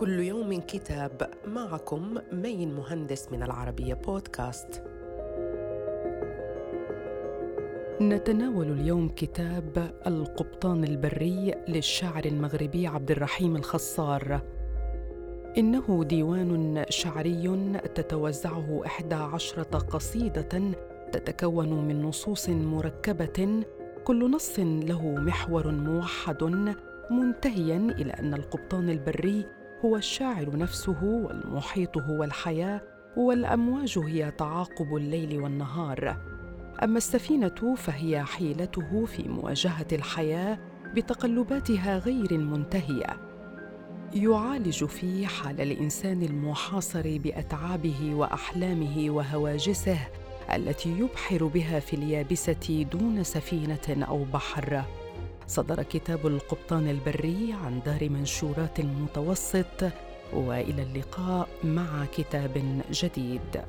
كل يوم كتاب معكم مين مهندس من العربية بودكاست. نتناول اليوم كتاب القبطان البري للشاعر المغربي عبد الرحيم الخصار إنه ديوان شعري تتوزعه إحدى عشرة قصيدة تتكون من نصوص مركبة كل نص له محور موحد منتهيا إلى أن القبطان البري هو الشاعر نفسه والمحيط هو الحياة والأمواج هي تعاقب الليل والنهار. أما السفينة فهي حيلته في مواجهة الحياة بتقلباتها غير المنتهية. يعالج فيه حال الإنسان المحاصر بأتعابه وأحلامه وهواجسه التي يبحر بها في اليابسة دون سفينة أو بحر. صدر كتاب القبطان البري عن دار منشورات المتوسط وإلى اللقاء مع كتاب جديد.